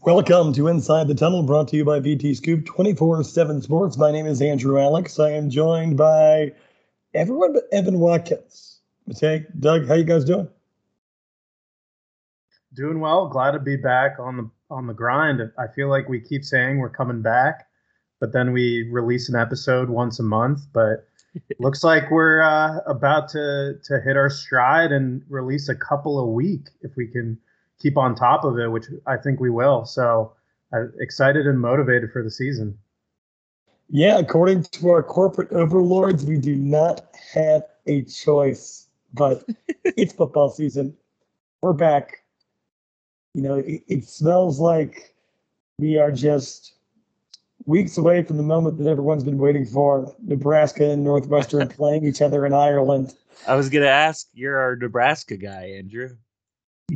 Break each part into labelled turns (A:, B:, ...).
A: Welcome to Inside the Tunnel, brought to you by VT Scoop 24 7 Sports. My name is Andrew Alex. I am joined by everyone but Evan Watkins. Matei, Doug, how you guys doing?
B: Doing well. Glad to be back on the on the grind. I feel like we keep saying we're coming back, but then we release an episode once a month. But looks like we're uh, about to to hit our stride and release a couple a week if we can keep on top of it, which I think we will. So I'm excited and motivated for the season.
A: Yeah, according to our corporate overlords, we do not have a choice, but it's football season. We're back. You know, it, it smells like we are just weeks away from the moment that everyone's been waiting for Nebraska and Northwestern playing each other in Ireland.
C: I was going to ask, you're our Nebraska guy, Andrew.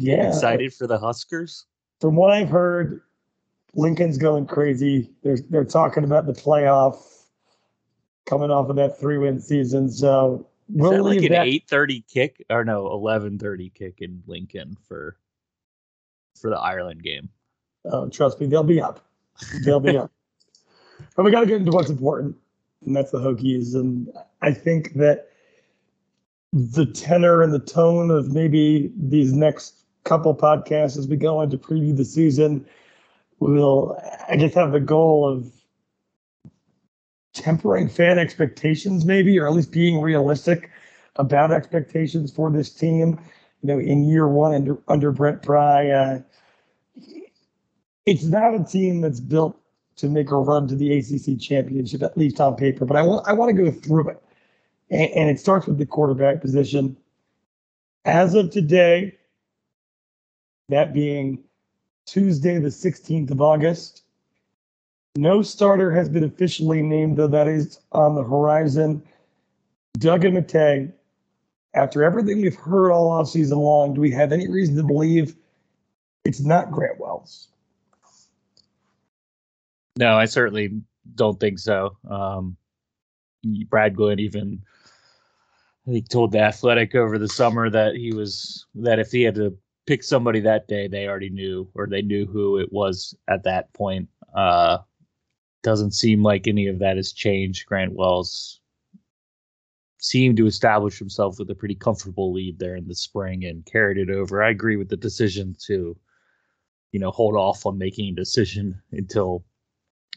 A: Yeah.
C: Excited for the Huskers?
A: From what I've heard, Lincoln's going crazy. They're they're talking about the playoff coming off of that three win season. So
C: we'll Is that like an eight thirty kick or no eleven thirty kick in Lincoln for for the Ireland game.
A: Oh, trust me, they'll be up. They'll be up. But we got to get into what's important, and that's the Hokies. And I think that the tenor and the tone of maybe these next couple podcasts as we go into preview the season. We'll, I guess, have the goal of tempering fan expectations, maybe, or at least being realistic about expectations for this team. You know, in year one under under Brent Pry, uh, it's not a team that's built to make a run to the ACC championship, at least on paper. But I want I want to go through it, and, and it starts with the quarterback position. As of today, that being Tuesday, the 16th of August. No starter has been officially named, though that is on the horizon. Doug and Matei, after everything we've heard all off season long, do we have any reason to believe it's not Grant Wells?
C: No, I certainly don't think so. Um, Brad Glenn even think told the Athletic over the summer that he was that if he had to pick somebody that day they already knew or they knew who it was at that point. Uh, doesn't seem like any of that has changed. Grant Wells seemed to establish himself with a pretty comfortable lead there in the spring and carried it over. I agree with the decision to, you know, hold off on making a decision until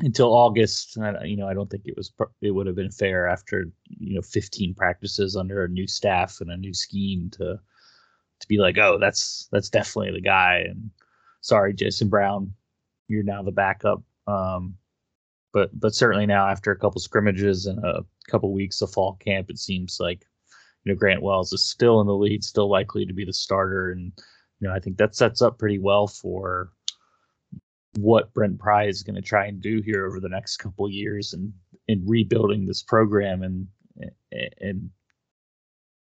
C: until August. you know, I don't think it was it would have been fair after you know 15 practices under a new staff and a new scheme to to be like, oh, that's that's definitely the guy. And sorry, Jason Brown, you're now the backup. Um, but but certainly now after a couple scrimmages and a couple weeks of fall camp, it seems like you know Grant Wells is still in the lead, still likely to be the starter, and you know I think that sets up pretty well for what Brent Pry is going to try and do here over the next couple years and in rebuilding this program and and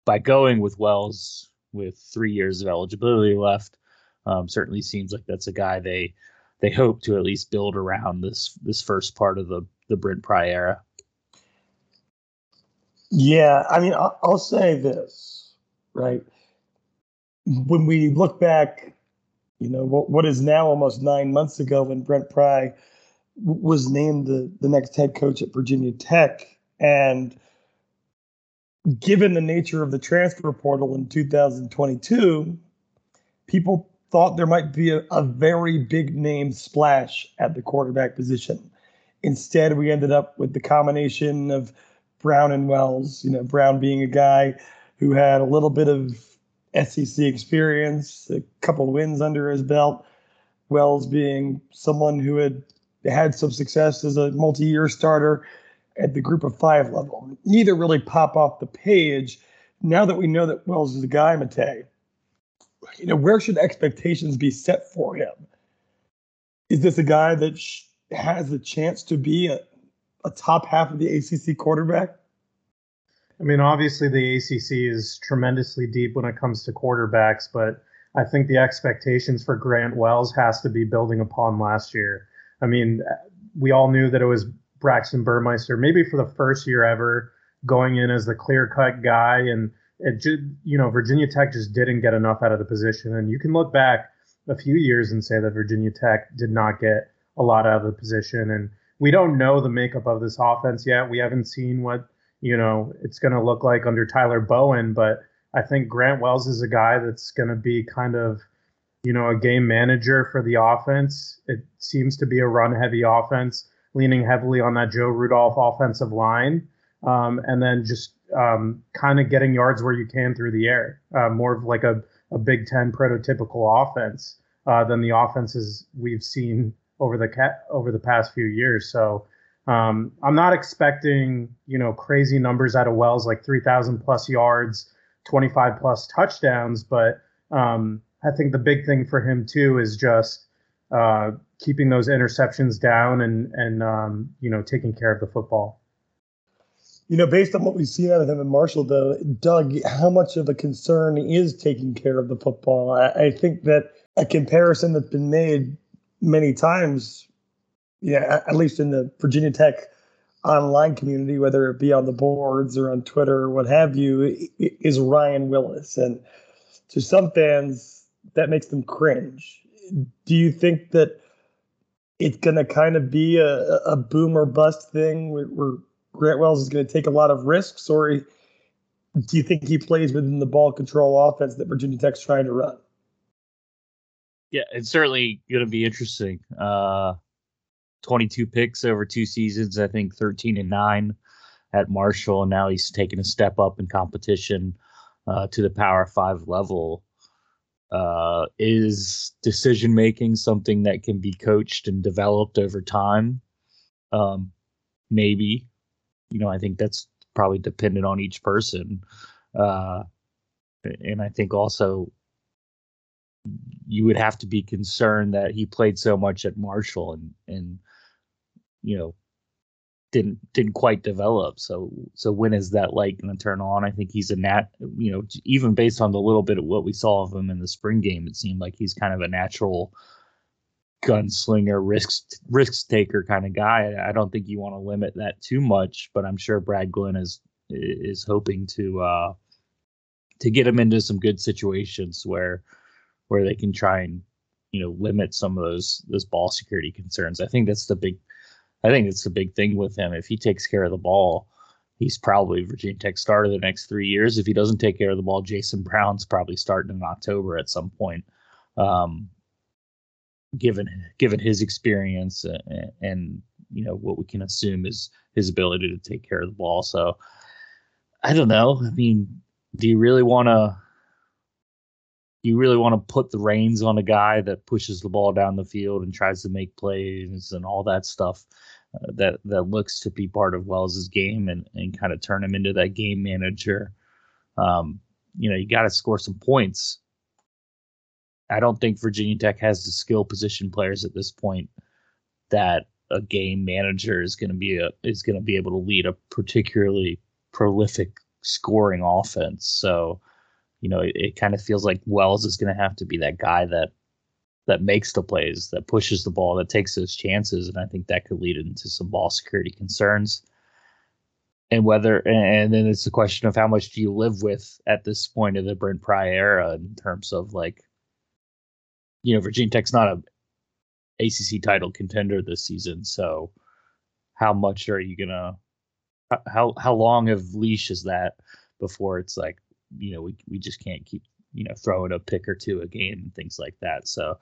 C: by going with Wells with three years of eligibility left. Um, certainly seems like that's a guy they they hope to at least build around this this first part of the the Brent Pry era.
A: Yeah, I mean, I'll, I'll say this, right? When we look back, you know, what, what is now almost nine months ago when Brent Pry was named the, the next head coach at Virginia Tech, and given the nature of the transfer portal in 2022, people thought there might be a, a, very big name splash at the quarterback position. Instead, we ended up with the combination of Brown and Wells. You know, Brown being a guy who had a little bit of SEC experience, a couple wins under his belt. Wells being someone who had had some success as a multi-year starter at the group of five level. Neither really pop off the page. Now that we know that Wells is a guy, Matei, you know, where should expectations be set for him? is this a guy that sh- has a chance to be a, a top half of the ACC quarterback?
B: I mean, obviously the ACC is tremendously deep when it comes to quarterbacks, but I think the expectations for Grant Wells has to be building upon last year. I mean, we all knew that it was Braxton Burmeister, maybe for the first year ever, going in as the clear cut guy. And it you know, Virginia Tech just didn't get enough out of the position. And you can look back a few years and say that Virginia Tech did not get a lot out of the position. And we don't know the makeup of this offense yet. We haven't seen what, you know, it's going to look like under Tyler Bowen. But I think Grant Wells is a guy that's going to be kind of, you know, a game manager for the offense. It seems to be a run heavy offense, leaning heavily on that Joe Rudolph offensive line. Um, and then just um, kind of getting yards where you can through the air, uh, more of like a, a Big Ten prototypical offense uh, than the offenses we've seen over the cat over the past few years. So um, I'm not expecting you know crazy numbers out of Wells like 3,000 plus yards, 25 plus touchdowns, but um, I think the big thing for him too is just uh, keeping those interceptions down and and um, you know taking care of the football.
A: You know, based on what we've seen out of him in Marshall, though, Doug, how much of a concern is taking care of the football? I, I think that a comparison that's been made many times, yeah, at least in the Virginia Tech online community, whether it be on the boards or on Twitter or what have you, is Ryan Willis. And to some fans, that makes them cringe. Do you think that it's going to kind of be a, a boom or bust thing where, where Grant Wells is going to take a lot of risks, or do you think he plays within the ball control offense that Virginia Tech's trying to run?
C: Yeah, it's certainly going to be interesting. Uh, 22 picks over two seasons, I think 13 and 9 at Marshall, and now he's taken a step up in competition uh, to the Power 5 level. Uh, is decision making something that can be coached and developed over time? Um, maybe. You know, I think that's probably dependent on each person. Uh, and I think also you would have to be concerned that he played so much at Marshall and and you know didn't didn't quite develop. So so when is that light going to turn on? I think he's a nat. You know, even based on the little bit of what we saw of him in the spring game, it seemed like he's kind of a natural gunslinger, risks risk taker kind of guy. I don't think you want to limit that too much, but I'm sure Brad Glenn is is hoping to uh to get him into some good situations where where they can try and you know limit some of those those ball security concerns. I think that's the big I think it's the big thing with him. If he takes care of the ball, he's probably Virginia Tech starter the next three years. If he doesn't take care of the ball, Jason Brown's probably starting in October at some point. Um, given given his experience and, and, you know what we can assume is his ability to take care of the ball. So I don't know. I mean, do you really want to? You really want to put the reins on a guy that pushes the ball down the field and tries to make plays and all that stuff uh, that that looks to be part of Wells's game and and kind of turn him into that game manager. Um, you know, you got to score some points. I don't think Virginia Tech has the skill position players at this point that a game manager is going to be a is going to be able to lead a particularly prolific scoring offense. So, you know, it, it kind of feels like Wells is going to have to be that guy that that makes the plays, that pushes the ball, that takes those chances, and I think that could lead into some ball security concerns. And whether, and then it's a question of how much do you live with at this point of the Brent Pry era in terms of like, you know, Virginia Tech's not a ACC title contender this season, so how much are you gonna, how how long of leash is that before it's like, you know, we we just can't keep you know throwing a pick or two a game and things like that. So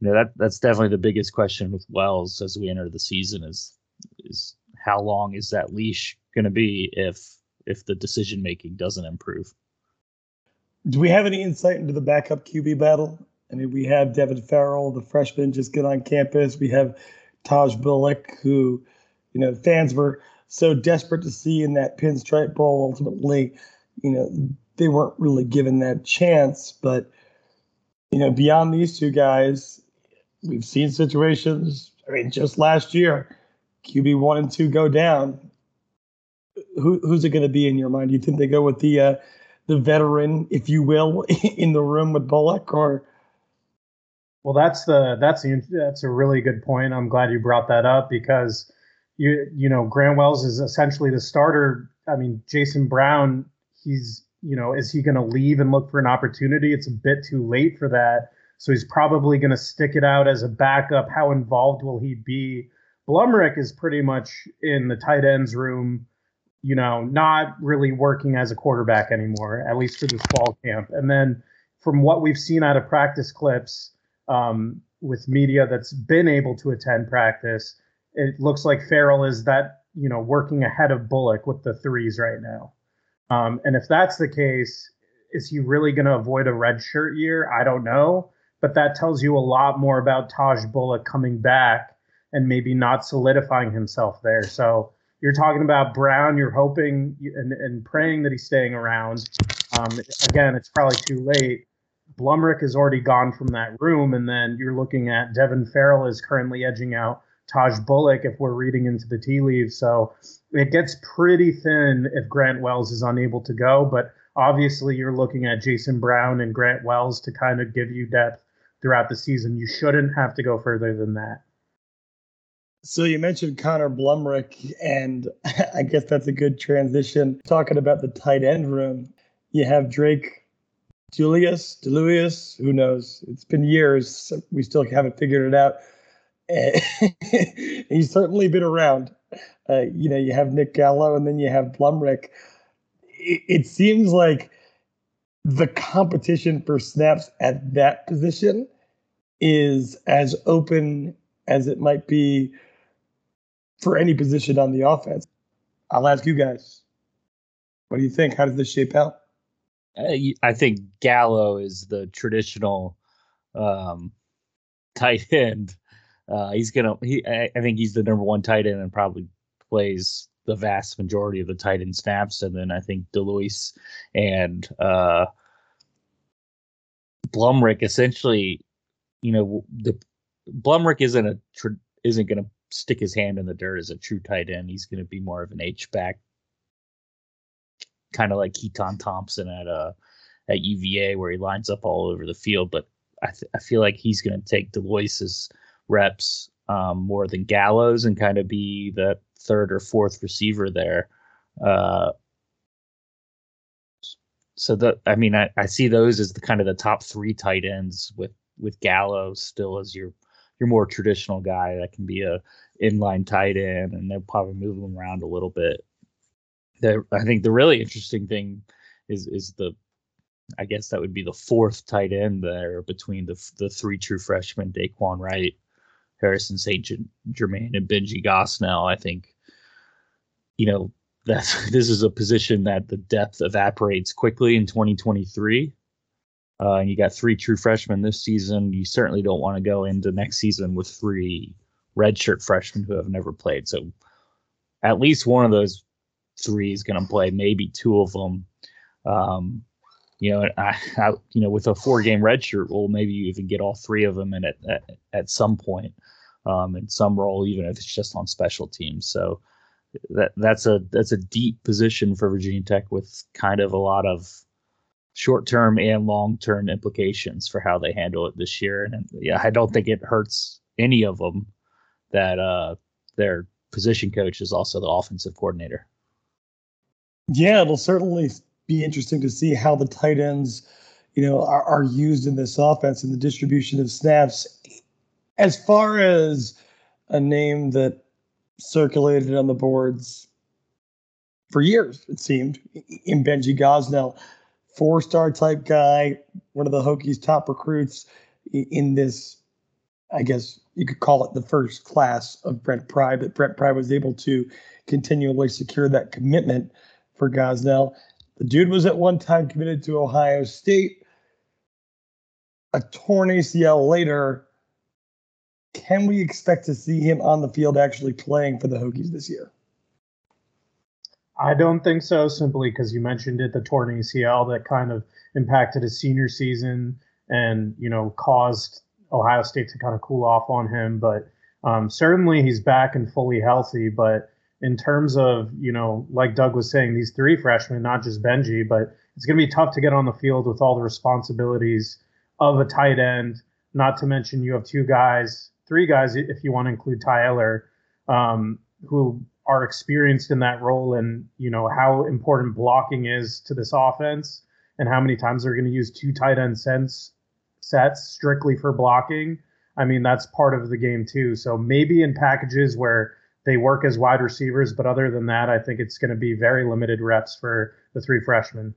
C: you know that that's definitely the biggest question with Wells as we enter the season is is how long is that leash going to be if if the decision making doesn't improve.
A: Do we have any insight into the backup QB battle? I mean, we have Devin Farrell, the freshman, just get on campus. We have Taj Bullock, who, you know, fans were so desperate to see in that Pinstripe Bowl. Ultimately, you know, they weren't really given that chance. But, you know, beyond these two guys, we've seen situations. I mean, just last year, QB one and two go down. Who, who's it going to be in your mind? Do you think they go with the uh, the veteran, if you will, in the room with Bullock, or?
B: Well, that's the that's the that's a really good point. I'm glad you brought that up because you you know Grant Wells is essentially the starter. I mean, Jason Brown, he's you know, is he going to leave and look for an opportunity? It's a bit too late for that. So he's probably going to stick it out as a backup. How involved will he be? Blumrick is pretty much in the tight ends room, you know, not really working as a quarterback anymore, at least for this fall camp. And then from what we've seen out of practice clips um, with media that's been able to attend practice, it looks like Farrell is that, you know, working ahead of Bullock with the threes right now. Um, and if that's the case, is he really going to avoid a red shirt year? I don't know. But that tells you a lot more about Taj Bullock coming back and maybe not solidifying himself there. So you're talking about Brown. You're hoping and, and praying that he's staying around. Um, again, it's probably too late. Blumrick is already gone from that room, and then you're looking at Devin Farrell is currently edging out Taj Bullock if we're reading into the tea leaves. So it gets pretty thin if Grant Wells is unable to go. But obviously, you're looking at Jason Brown and Grant Wells to kind of give you depth throughout the season. You shouldn't have to go further than that.
A: So you mentioned Connor Blumrick, and I guess that's a good transition. Talking about the tight end room, you have Drake Julius, Deluius, who knows? It's been years. We still haven't figured it out. he's certainly been around. Uh, you know, you have Nick Gallo and then you have Blumrick. It, it seems like the competition for snaps at that position is as open as it might be for any position on the offense. I'll ask you guys, what do you think? How does this shape out?
C: I think Gallo is the traditional um, tight end uh, he's gonna. He, I, I think he's the number one tight end and probably plays the vast majority of the tight end snaps. And then I think Delois and uh, Blumrick essentially, you know, the Blumrick isn't a isn't going to stick his hand in the dirt as a true tight end. He's going to be more of an H back, kind of like Keytaon Thompson at uh at UVA, where he lines up all over the field. But I th- I feel like he's going to take Delois's reps um, more than Gallo's and kind of be the third or fourth receiver there. Uh, so that I mean, I, I see those as the kind of the top three tight ends with with Gallows still as your your more traditional guy that can be a inline tight end, and they'll probably move him around a little bit. The, I think the really interesting thing is is the I guess that would be the fourth tight end there between the the three true freshmen, Dae'Quan Wright, Harrison St. Germain and Benji Gosnell. I think, you know, that this is a position that the depth evaporates quickly in 2023. Uh, and you got three true freshmen this season. You certainly don't want to go into next season with three redshirt freshmen who have never played. So at least one of those three is going to play, maybe two of them. Um, you know, I, I, you know, with a four game redshirt rule, maybe you even get all three of them in at, at, at some point um, in some role, even if it's just on special teams. So that that's a that's a deep position for Virginia Tech with kind of a lot of short term and long term implications for how they handle it this year. And yeah, I don't think it hurts any of them that uh, their position coach is also the offensive coordinator.
A: Yeah, it'll certainly be interesting to see how the tight ends, you know, are, are used in this offense and the distribution of snaps as far as a name that circulated on the boards for years, it seemed, in Benji Gosnell, four star type guy, one of the Hokies' top recruits in this, I guess you could call it the first class of Brent Pry, but Brent Pry was able to continually secure that commitment for Gosnell. The dude was at one time committed to Ohio State. A torn ACL later, can we expect to see him on the field actually playing for the Hokies this year?
B: I don't think so, simply because you mentioned it, the torn ACL that kind of impacted his senior season and, you know, caused Ohio State to kind of cool off on him. But um, certainly he's back and fully healthy. But in terms of, you know, like Doug was saying, these three freshmen, not just Benji, but it's going to be tough to get on the field with all the responsibilities of a tight end. Not to mention you have two guys, three guys, if you want to include Tyler, um, who are experienced in that role and, you know, how important blocking is to this offense and how many times they're going to use two tight end sets, sets strictly for blocking. I mean, that's part of the game too. So maybe in packages where they work as wide receivers, but other than that, I think it's going to be very limited reps for the three freshmen.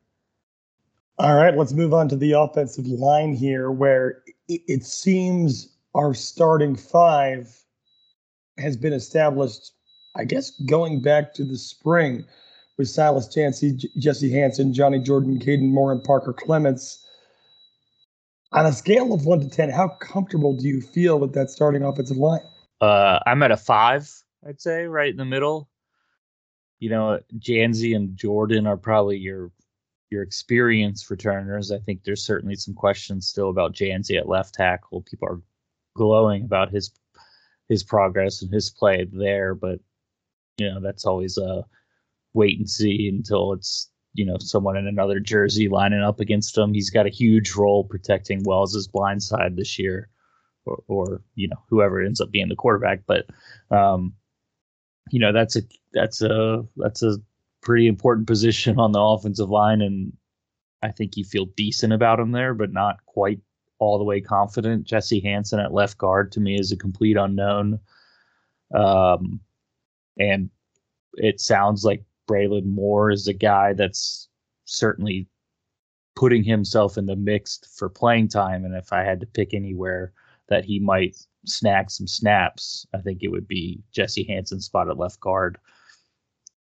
A: All right, let's move on to the offensive line here, where it seems our starting five has been established, I guess, going back to the spring with Silas Dzansi, Jesse Hansen, Johnny Jordan, Kaden Moore, and Parker Clements. On a scale of one to 10, how comfortable do you feel with that starting offensive line?
C: Uh, I'm at a five, I'd say, right in the middle. You know, Dzansi and Jordan are probably your your experienced returners. I think there's certainly some questions still about Dzansi at left tackle. People are glowing about his his progress and his play there, but you know that's always a wait and see until it's you know someone in another jersey lining up against him. He's got a huge role protecting Wells's blind side this year, or, or you know whoever ends up being the quarterback. But um, you know that's a that's a that's a pretty important position on the offensive line, and I think you feel decent about him there, but not quite all the way confident. Jesse Hansen at left guard to me is a complete unknown. Um, and it sounds like Braelin Moore is a guy that's certainly putting himself in the mix for playing time. And if I had to pick anywhere that he might snag some snaps, I think it would be Jesse Hansen's spot at left guard.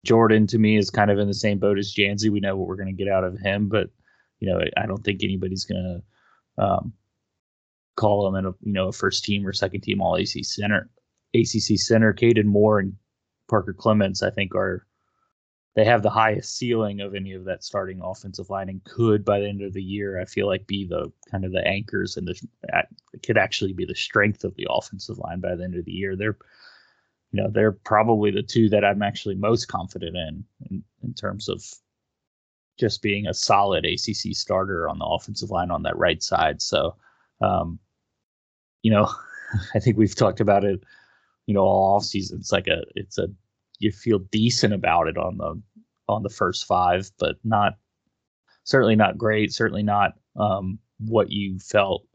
C: Jordan to me is kind of in the same boat as Dzansi. We know what we're going to get out of him, but you know, I don't think anybody's going to um, call him in a you know a first team or second team All ACC center. ACC center, Kaden Moore and Parker Clements, I think are they have the highest ceiling of any of that starting offensive line and could by the end of the year I feel like be the kind of the anchors and the could actually be the strength of the offensive line by the end of the year. They're you know they're probably the two that I'm actually most confident in in, in terms of just being a solid ACC starter on the offensive line on that right side. So um, you know, I think we've talked about it, you know, all off season. It's like a, it's a, you feel decent about it on the, on the first five, but not, certainly not great. Certainly not um, what you felt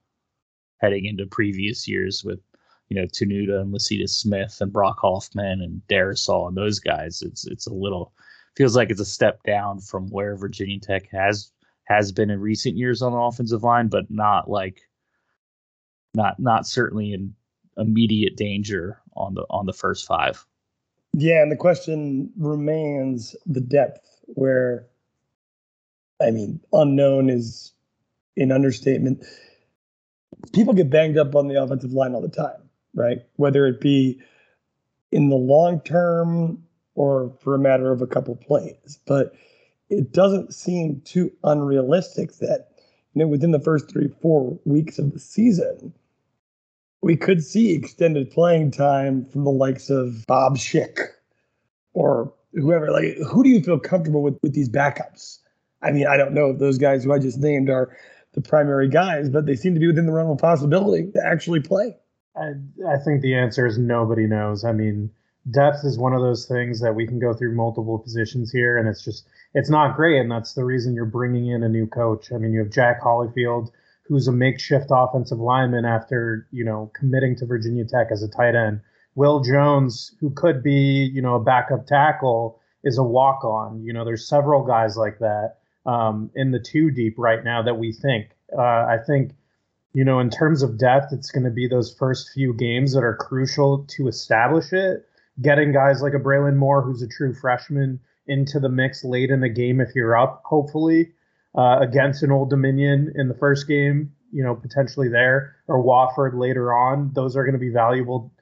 C: heading into previous years with, you know, Tanuda and Lecitus Smith and Brock Hoffman and Darrisaw and those guys. It's, it's a little, feels like it's a step down from where Virginia Tech has, has been in recent years on the offensive line, but not like not not certainly in immediate danger on the on the first five.
A: Yeah, and the question remains the depth where I mean, unknown is an understatement. People get banged up on the offensive line all the time, right? Whether it be in the long term or for a matter of a couple plays. But it doesn't seem too unrealistic that you know within the first three, four weeks of the season, we could see extended playing time from the likes of Bob Schick or whoever. Like, who do you feel comfortable with with these backups? I mean, I don't know if those guys who I just named are the primary guys, but they seem to be within the realm of possibility to actually play.
B: I, I think the answer is nobody knows. I mean, depth is one of those things that we can go through multiple positions here, and it's just it's not great, and that's the reason you're bringing in a new coach. I mean, you have Jack Hollifield who's a makeshift offensive lineman after you know committing to Virginia Tech as a tight end. Will Jones, who could be you know a backup tackle, is a walk on. You know, there's several guys like that um, in the two deep right now that we think. Uh, I think you know in terms of depth, it's going to be those first few games that are crucial to establish it. Getting guys like a Braelin Moore, who's a true freshman, into the mix late in the game if you're up, hopefully uh, against an Old Dominion in the first game, you know, potentially there, or Wofford later on. Those are going to be valuable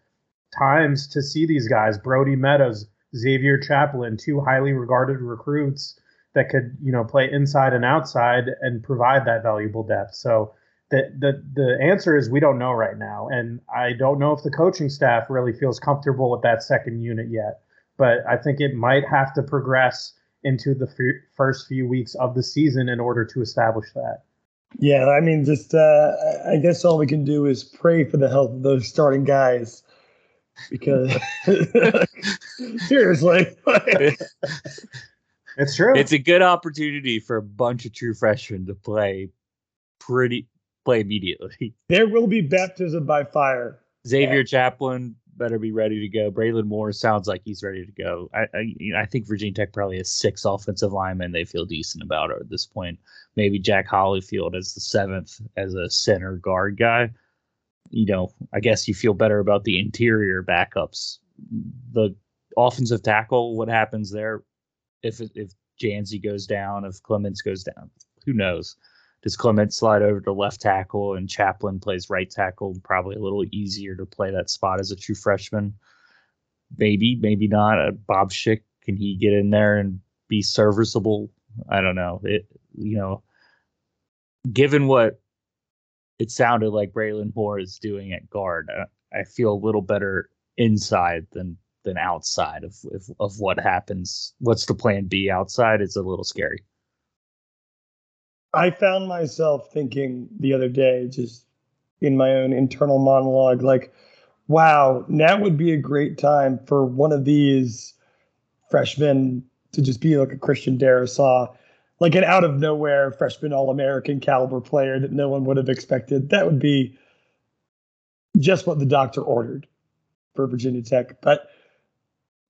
B: times to see these guys. Brody Meadows, Xavier Chaplin, two highly regarded recruits that could, you know, play inside and outside and provide that valuable depth. So the the the answer is we don't know right now, and I don't know if the coaching staff really feels comfortable with that second unit yet. But I think it might have to progress into the f- first few weeks of the season in order to establish that.
A: Yeah, I mean, just uh, I guess all we can do is pray for the health of those starting guys, because seriously,
B: it's true.
C: It's a good opportunity for a bunch of true freshmen to play pretty play immediately.
A: There will be baptism by fire.
C: Xavier Chaplin better be ready to go. Braelin Moore sounds like he's ready to go. I I, I think Virginia Tech probably has six offensive linemen they feel decent about at this point. Maybe Jack Hollifield as the seventh as a center guard guy. You know, I guess you feel better about the interior backups. The offensive tackle, what happens there? If if Dzansi goes down, if Clements goes down, who knows? Does Clement slide over to left tackle and Chaplin plays right tackle? Probably a little easier to play that spot as a true freshman. Maybe, maybe not. Uh, Bob Schick, can he get in there and be serviceable? I don't know. It, you know, given what it sounded like Braelin Moore is doing at guard, I, uh, I feel a little better inside than than outside of, of of what happens. What's the plan B outside? It's a little scary.
A: I found myself thinking the other day, just in my own internal monologue, like, wow, now would be a great time for one of these freshmen to just be like a Christian Darrisaw, like an out of nowhere freshman All American caliber player that no one would have expected. That would be just what the doctor ordered for Virginia Tech. But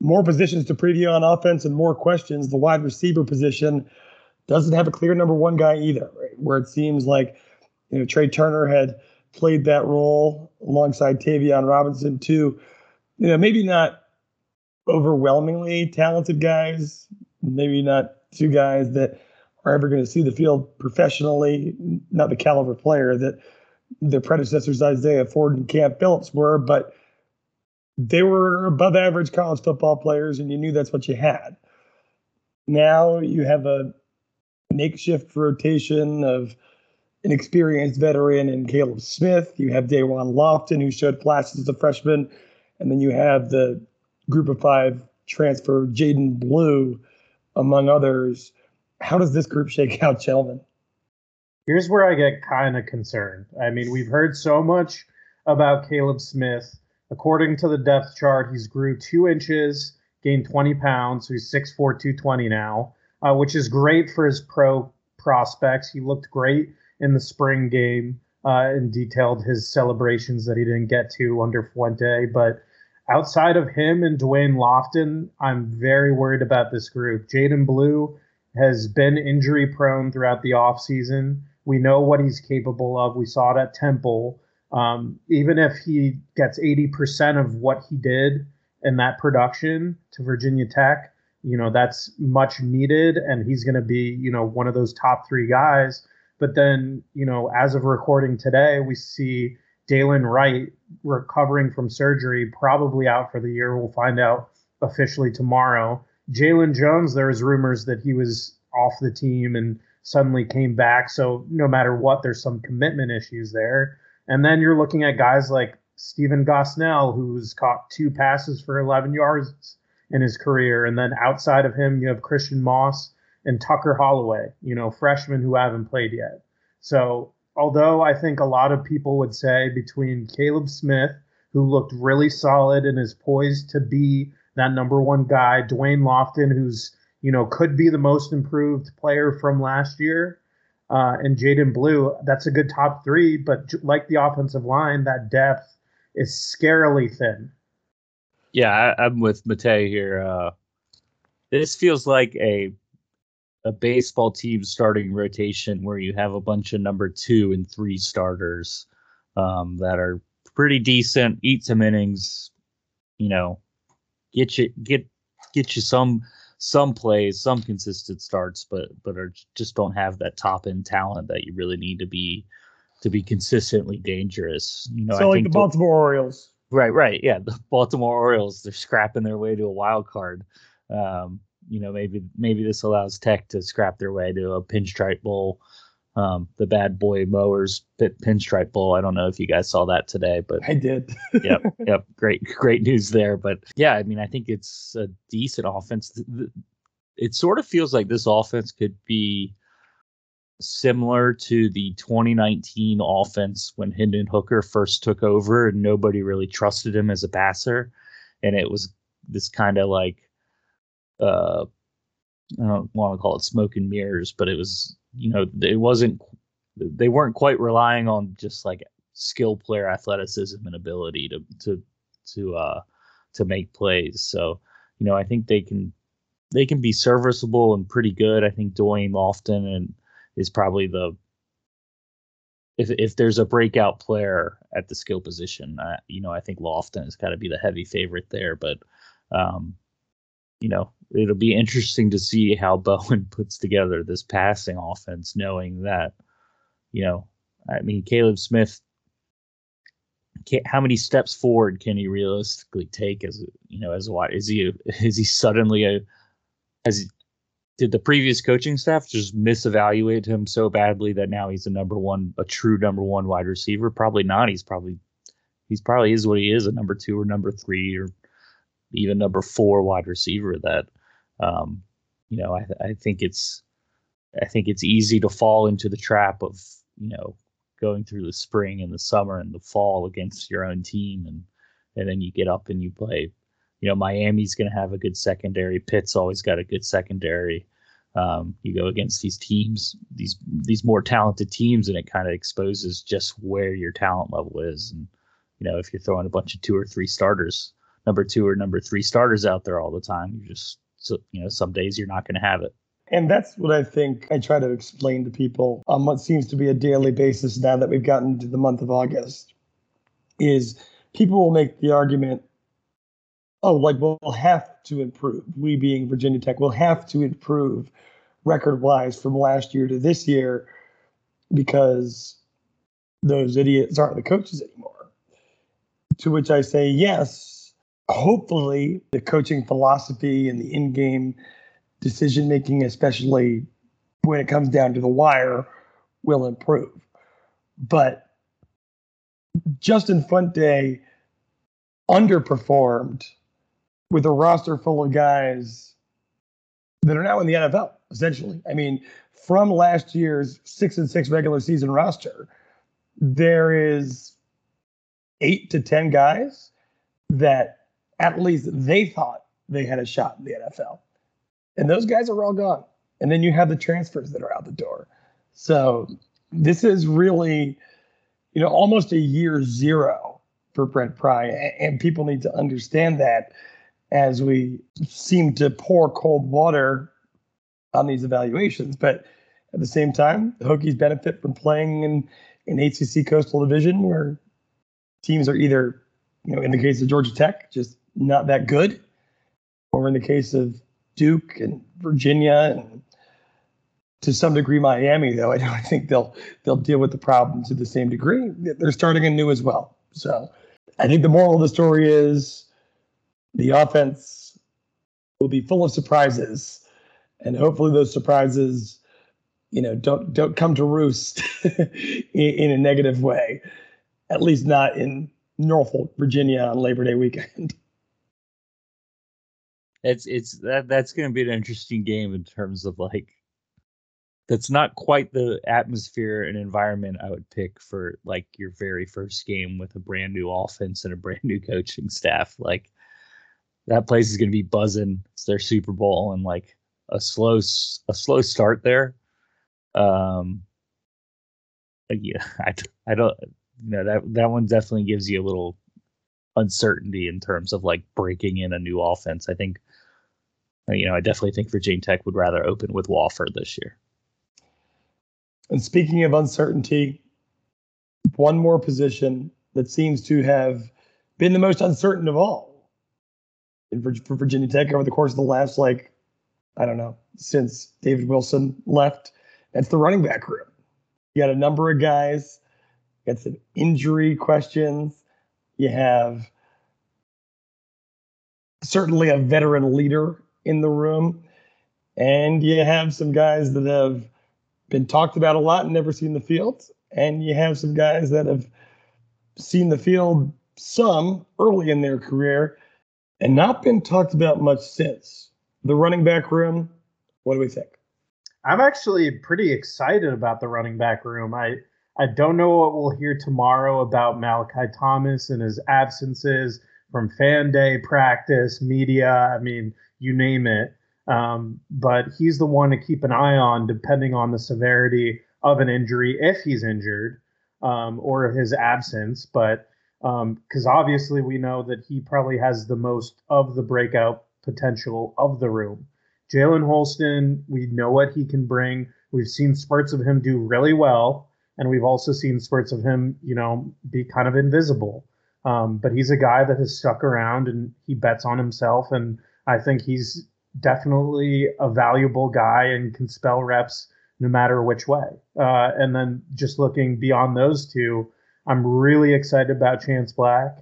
A: more positions to preview on offense and more questions. The wide receiver position doesn't have a clear number one guy either, right? where it seems like you know Tre Turner had played that role alongside Tayvion Robinson too. You know, maybe not overwhelmingly talented guys, maybe not two guys that are ever going to see the field professionally, not the caliber player that their predecessors Isaiah Ford and Cam Phillips were, but they were above average college football players and you knew that's what you had. Now you have a makeshift rotation of an experienced veteran and Kaleb Smith. You have Da'Wain Lofton, who showed flashes as a freshman. And then you have the group of five transfer, Jadan Blue, among others. How does this group shake out, gentlemen?
B: Here's where I get kind of concerned. I mean, we've heard so much about Kaleb Smith. According to the depth chart, he's grew two inches, gained 20 pounds, so he's 6'4, 220 now uh, which is great for his pro prospects. He looked great in the spring game uh, and detailed his celebrations that he didn't get to under Fuente. But outside of him and Da'Wain Lofton, I'm very worried about this group. Jadan Blue has been injury prone throughout the offseason. We know what he's capable of. We saw it at Temple. Um, even if he gets 80% of what he did in that production to Virginia Tech, you know that's much needed and he's going to be you know one of those top three guys. But then you know as of recording today we see Dalen Wright recovering from surgery probably out for the year. We'll find out officially tomorrow. Jalen Jones there's rumors that he was off the team and suddenly came back. So no matter what there's some commitment issues there. And then you're looking at guys like Stephen Gosnell who's caught two passes for 11 yards in his career. And then outside of him, you have Christian Moss and Tucker Holloway, you know, freshmen who haven't played yet. So, although I think a lot of people would say between Kaleb Smith, who looked really solid and is poised to be that number one guy, Da'Wain Lofton, who's, you know, could be the most improved player from last year, uh, and Jadan Blue, that's a good top three. But like the offensive line, that depth is scarily thin
C: yeah, I, am with Matei here. Uh, this feels like a a baseball team starting rotation where you have a bunch of number two and three starters um, that are pretty decent, eat some innings, you know, get you get get you some some plays, some consistent starts, but but are just don't have that top end talent that you really need to be to be consistently dangerous. You know,
A: so I like the Baltimore Orioles.
C: Right, right. Yeah, the Baltimore Orioles they're scrapping their way to a wild card. Um, you know, maybe maybe this allows Tech to scrap their way to a pinstripe bowl. um, the bad boy mowers pit pinstripe bowl. I don't know if you guys saw that today, but
A: I did.
C: yep, yep, great, great news there. But yeah, I mean, I think it's a decent offense. It sort of feels like this offense could be similar to the 2019 offense when Hendon Hooker first took over and nobody really trusted him as a passer, and it was this kind of like uh I don't want to call it smoke and mirrors, but it was you know it wasn't they weren't quite relying on just like skill player athleticism and ability to to to uh to make plays. So you know I think they can they can be serviceable and pretty good. I think Da'Wain Lofton and is probably the if if there's a breakout player at the skill position, you know I think Lofton has got to be the heavy favorite there. But um, you know, it'll be interesting to see how Bowen puts together this passing offense, knowing that, you know, I mean, Kaleb Smith, how many steps forward can he realistically take as you know as a wide? He is he suddenly a has did the previous coaching staff just misevaluate him so badly that now he's a number one, a true number one wide receiver? Probably not. He's probably he's probably is what he is, a number two or number three or even number four wide receiver that um, you know I, I think it's I think it's easy to fall into the trap of you know going through the spring and the summer and the fall against your own team and and then you get up and you play you know Miami's going to have a good secondary Pitt's always got a good secondary um, you go against these teams these these more talented teams and it kind of exposes just where your talent level is and you know if you're throwing a bunch of two or three starters number two or number three starters out there all the time. You just, you know, some days you're not going to have it.
A: And that's what I think I try to explain to people on what seems to be a daily basis now that we've gotten to the month of August is people will make the argument, oh, like we'll have to improve. We being Virginia Tech we'll have to improve record wise from last year to this year because those idiots aren't the coaches anymore. To which I say, yes, hopefully the coaching philosophy and the in-game decision making, especially when it comes down to the wire, will improve. But Justin Fuente underperformed with a roster full of guys that are now in the NFL, essentially. I mean, from last year's six and six regular season roster, there is eight to 10 guys that at least they thought they had a shot in the NFL. And those guys are all gone. And then you have the transfers that are out the door. So this is really, you know, almost a year zero for Brent Pry. And people need to understand that as we seem to pour cold water on these evaluations. But at the same time, the Hokies benefit from playing in an ACC Coastal Division where teams are either, you know, in the case of Georgia Tech, just not that good. Or in the case of Duke and Virginia and to some degree Miami, though, I don't think they'll they'll deal with the problem to the same degree. They're starting anew as well. So I think the moral of the story is the offense will be full of surprises, and hopefully those surprises, you know, don't don't come to roost in, in a negative way. At least not in Norfolk, Virginia on Labor Day weekend.
C: it's it's that that's going to be an interesting game in terms of like that's not quite the atmosphere and environment I would pick for like your very first game with a brand new offense and a brand new coaching staff. Like that place is going to be buzzing. It's their Super Bowl and like a slow a slow start there. Um, yeah, I I don't you know that that one definitely gives you a little uncertainty in terms of like breaking in a new offense. I think you know, I definitely think Virginia Tech would rather open with Wofford this year.
A: And speaking of uncertainty, one more position that seems to have been the most uncertain of all for Virginia Tech over the course of the last, like, I don't know, since David Wilson left. That's the running back room. You got a number of guys, you got some injury questions. You have certainly a veteran leader in the room. And you have some guys that have been talked about a lot and never seen the field, and you have some guys that have seen the field some early in their career and not been talked about much since. The running back room, what do we think?
B: I'm actually pretty excited about the running back room. I I don't know what we'll hear tomorrow about Malachi Thomas and his absences from fan day, practice, media. I mean, you name it. Um, but he's the one to keep an eye on, depending on the severity of an injury, if he's injured um, or his absence. But because um, obviously we know that he probably has the most of the breakout potential of the room. Jalen Holston, we know what he can bring. We've seen spurts of him do really well, and we've also seen spurts of him, you know, be kind of invisible. Um, but he's a guy that has stuck around and he bets on himself, and I think he's definitely a valuable guy and can spell reps no matter which way. Uh, and then just looking beyond those two, I'm really excited about Chance Black.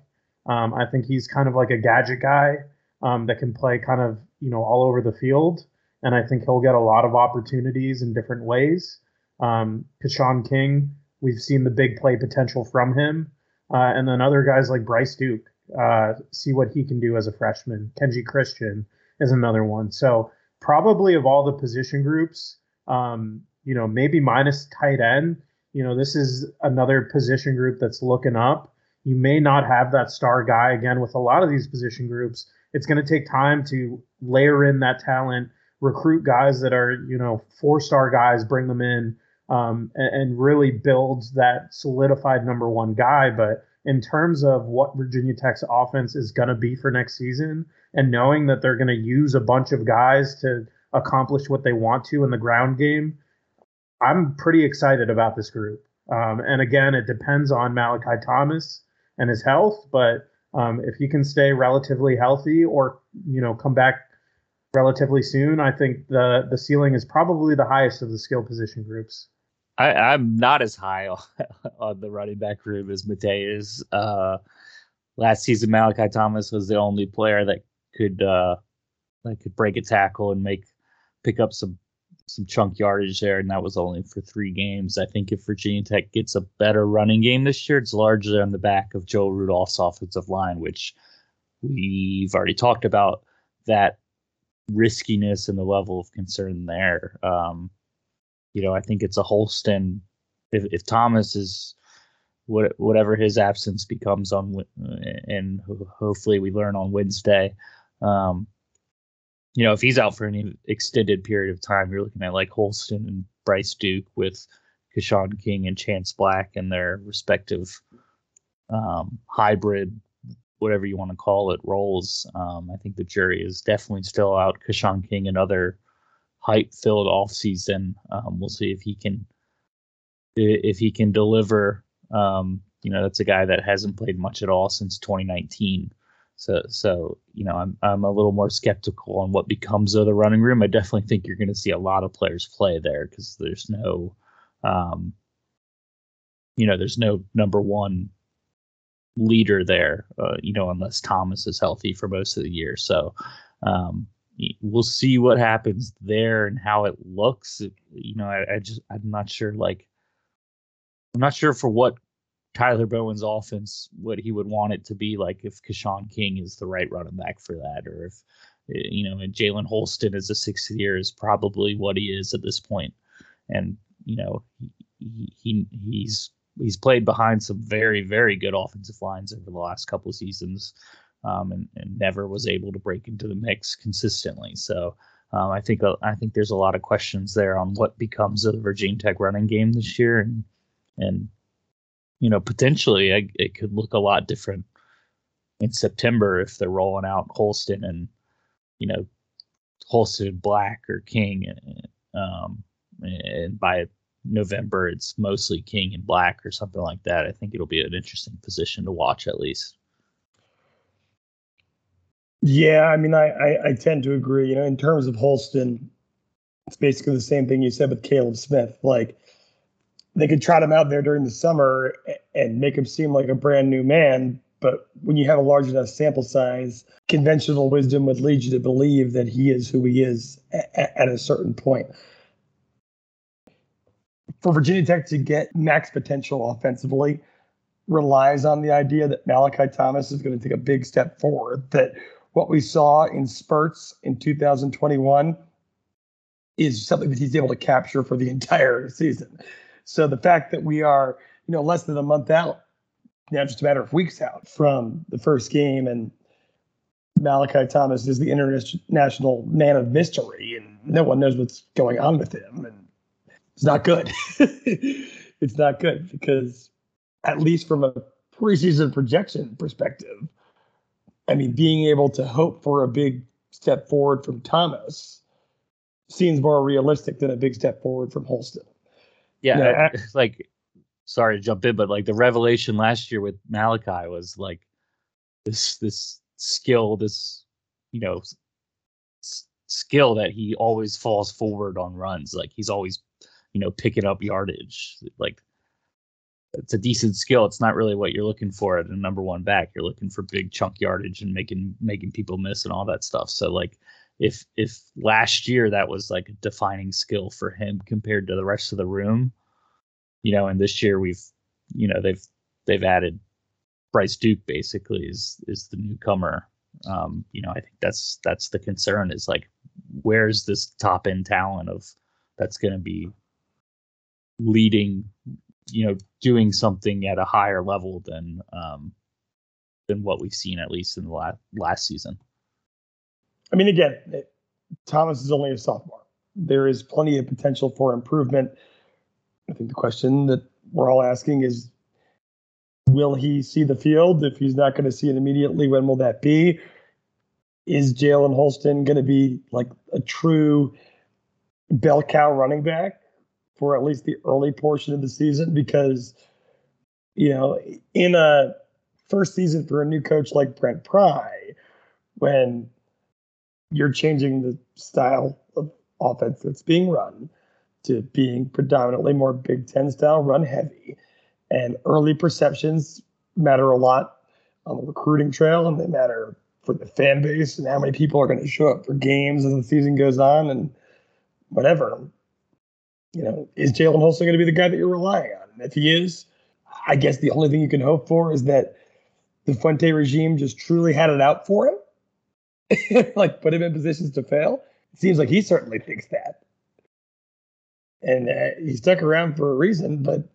B: Um, I think he's kind of like a gadget guy um, that can play kind of you know all over the field, and I think he'll get a lot of opportunities in different ways. Um, Keshawn King, we've seen the big play potential from him, uh, and then other guys like Bryce Duke, uh, see what he can do as a freshman. Kenji Christian is another one. So probably of all the position groups, um, you know, maybe minus tight end, you know, this is another position group that's looking up. You may not have that star guy again with a lot of these position groups. It's going to take time to layer in that talent, recruit guys that are, you know, four star guys, bring them in, um, and, and really build that solidified number one guy. But in terms of what Virginia Tech's offense is going to be for next season, and knowing that they're going to use a bunch of guys to accomplish what they want to in the ground game, I'm pretty excited about this group. Um, and again, it depends on Malachi Thomas and his health, but um, if he can stay relatively healthy or you know come back relatively soon, I think the the ceiling is probably the highest of the skill position groups.
C: I, am not as high on, the running back room as Matei is. Uh, last season, Malachi Thomas was the only player that could uh, that could break a tackle and make pick up some some chunk yardage there, and that was only for three games. I think if Virginia Tech gets a better running game this year, it's largely on the back of Joe Rudolph's offensive line, which we've already talked about that riskiness and the level of concern there. Um, you know, I think it's a Holston. If, if Thomas is what, whatever his absence becomes on, and hopefully we learn on Wednesday, um, you know, if he's out for any extended period of time, you're looking at like Holston and Bryce Duke with Keshawn King and Chance Black and their respective um, hybrid, whatever you want to call it, roles. Um, I think the jury is definitely still out. Keshawn King another hype-filled offseason. Um, we'll see if he can if he can deliver. Um, you know, that's a guy that hasn't played much at all since 2019. So, so you know, I'm I'm a little more skeptical on what becomes of the running room. I definitely think you're going to see a lot of players play there because there's no, um, you know, there's no number one leader there. Uh, you know, unless Thomas is healthy for most of the year. So, um, we'll see what happens there and how it looks. You know, I, I just I'm not sure. Like, I'm not sure for what Tyler Bowen's offense what he would want it to be like if Keshawn King is the right running back for that, or if eh, you know, and Jalen Holston as a sixth year is probably what he is at this point. And you know, he, he he's he's played behind some very very good offensive lines over the last couple of seasons, um, and, and never was able to break into the mix consistently. So. Um, I think I think there's a lot of questions there on what becomes of the Virginia Tech running game this year, and and you know, potentially it, it could look a lot different in September if they're rolling out Holston and, you know, Holston Black or King. Um, and by November, it's mostly King and Black or something like that. I think it'll be an interesting position to watch at least.
A: Yeah, I mean, I, I, I tend to agree. You know, in terms of Holston, it's basically the same thing you said with Kaleb Smith. Like, they could trot him out there during the summer and make him seem like a brand new man. But when you have a large enough sample size, conventional wisdom would lead you to believe that he is who he is at, at a certain point. for Virginia Tech to get max potential offensively relies on the idea that Malachi Thomas is going to take a big step forward. That what we saw in spurts in 2021 is something that he's able to capture for the entire season. So the fact that we are, you know, less than a month out, now just a matter of weeks out from the first game, and Malachi Thomas is the international man of mystery, and no one knows what's going on with him, and it's not good. it's not good because, at least from a preseason projection perspective, I mean, being able to hope for a big step forward from Thomas seems more realistic than a big step forward from Holston.
C: Yeah, yeah. I, like sorry to jump in, but like the revelation last year with Malachi was like this this skill, this you know s- skill that he always falls forward on runs. Like he's always you know picking up yardage. Like it's a decent skill. It's not really what you're looking for at a number one back. You're looking for big chunk yardage and making making people miss and all that stuff. So like if if last year that was like a defining skill for him compared to the rest of the room, you know, and this year we've you know they've they've added Bryce Duke basically is is the newcomer. Um, you know, I think that's that's the concern is like where's this top end talent of that's going to be leading, you know, doing something at a higher level than um, than what we've seen at least in the last last season.
A: I mean, again, Thomas is only a sophomore. There is plenty of potential for improvement. I think the question that we're all asking is will he see the field? If he's not going to see it immediately, when will that be? Is Jalen Holston going to be like a true bell cow running back for at least the early portion of the season? Because, you know, in a first season for a new coach like Brent Pry, when you're changing the style of offense that's being run to being predominantly more Big Ten style run heavy. And early perceptions matter a lot on the recruiting trail and they matter for the fan base and how many people are going to show up for games as the season goes on and whatever. You know, is Jalen Holston going to be the guy that you're relying on? And if he is, I guess the only thing you can hope for is that the Fuente regime just truly had it out for him like put him in positions to fail. It seems like he certainly thinks that. And uh, he stuck around for a reason, but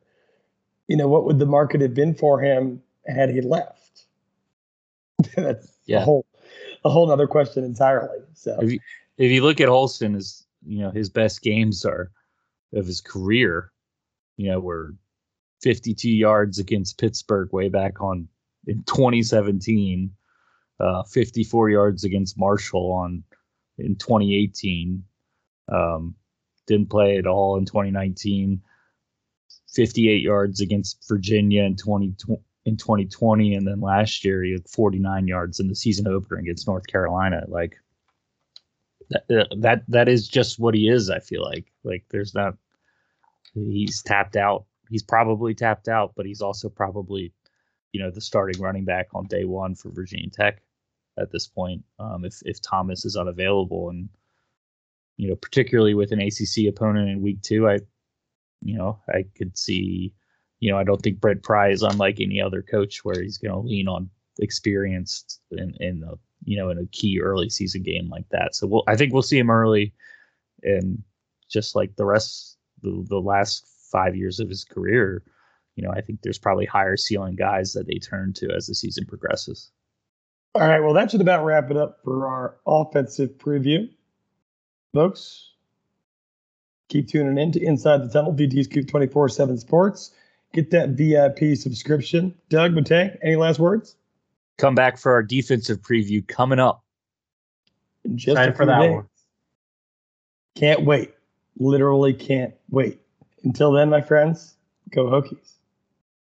A: you know, what would the market have been for him had he left? That's yeah. a whole a whole other question entirely. So
C: if you, if you look at Holston, his you know his best games are of his career. You know, were 52 yards against Pittsburgh way back on in 2017, uh, 54 yards against Marshall on in 2018. Um, didn't play at all in 2019. 58 yards against Virginia in 20 in 2020, and then last year he had 49 yards in the season opener against North Carolina. Like that, uh, that that is just what he is. I feel like like there's not he's tapped out. He's probably tapped out, but he's also probably you know the starting running back on day one for Virginia Tech at this point. Um, if if Thomas is unavailable, and you know, particularly with an ACC opponent in week two, I, you know, I could see, you know, I don't think Brent Pry is unlike any other coach where he's going to lean on experience in in the you know in a key early season game like that. So we'll I think we'll see him early, and just like the rest the the last five years of his career, you know, I think there's probably higher ceiling guys that they turn to as the season progresses.
A: All right. Well, that should about wrap it up for our offensive preview. Folks, keep tuning in to Inside the Tunnel, Scoop 24 7 Sports. Get that VIP subscription. Doug Matei, any last words?
C: Come back for our defensive preview coming up.
A: Just Time for that days. one. Can't wait. Literally can't wait. Until then, my friends, go Hokies.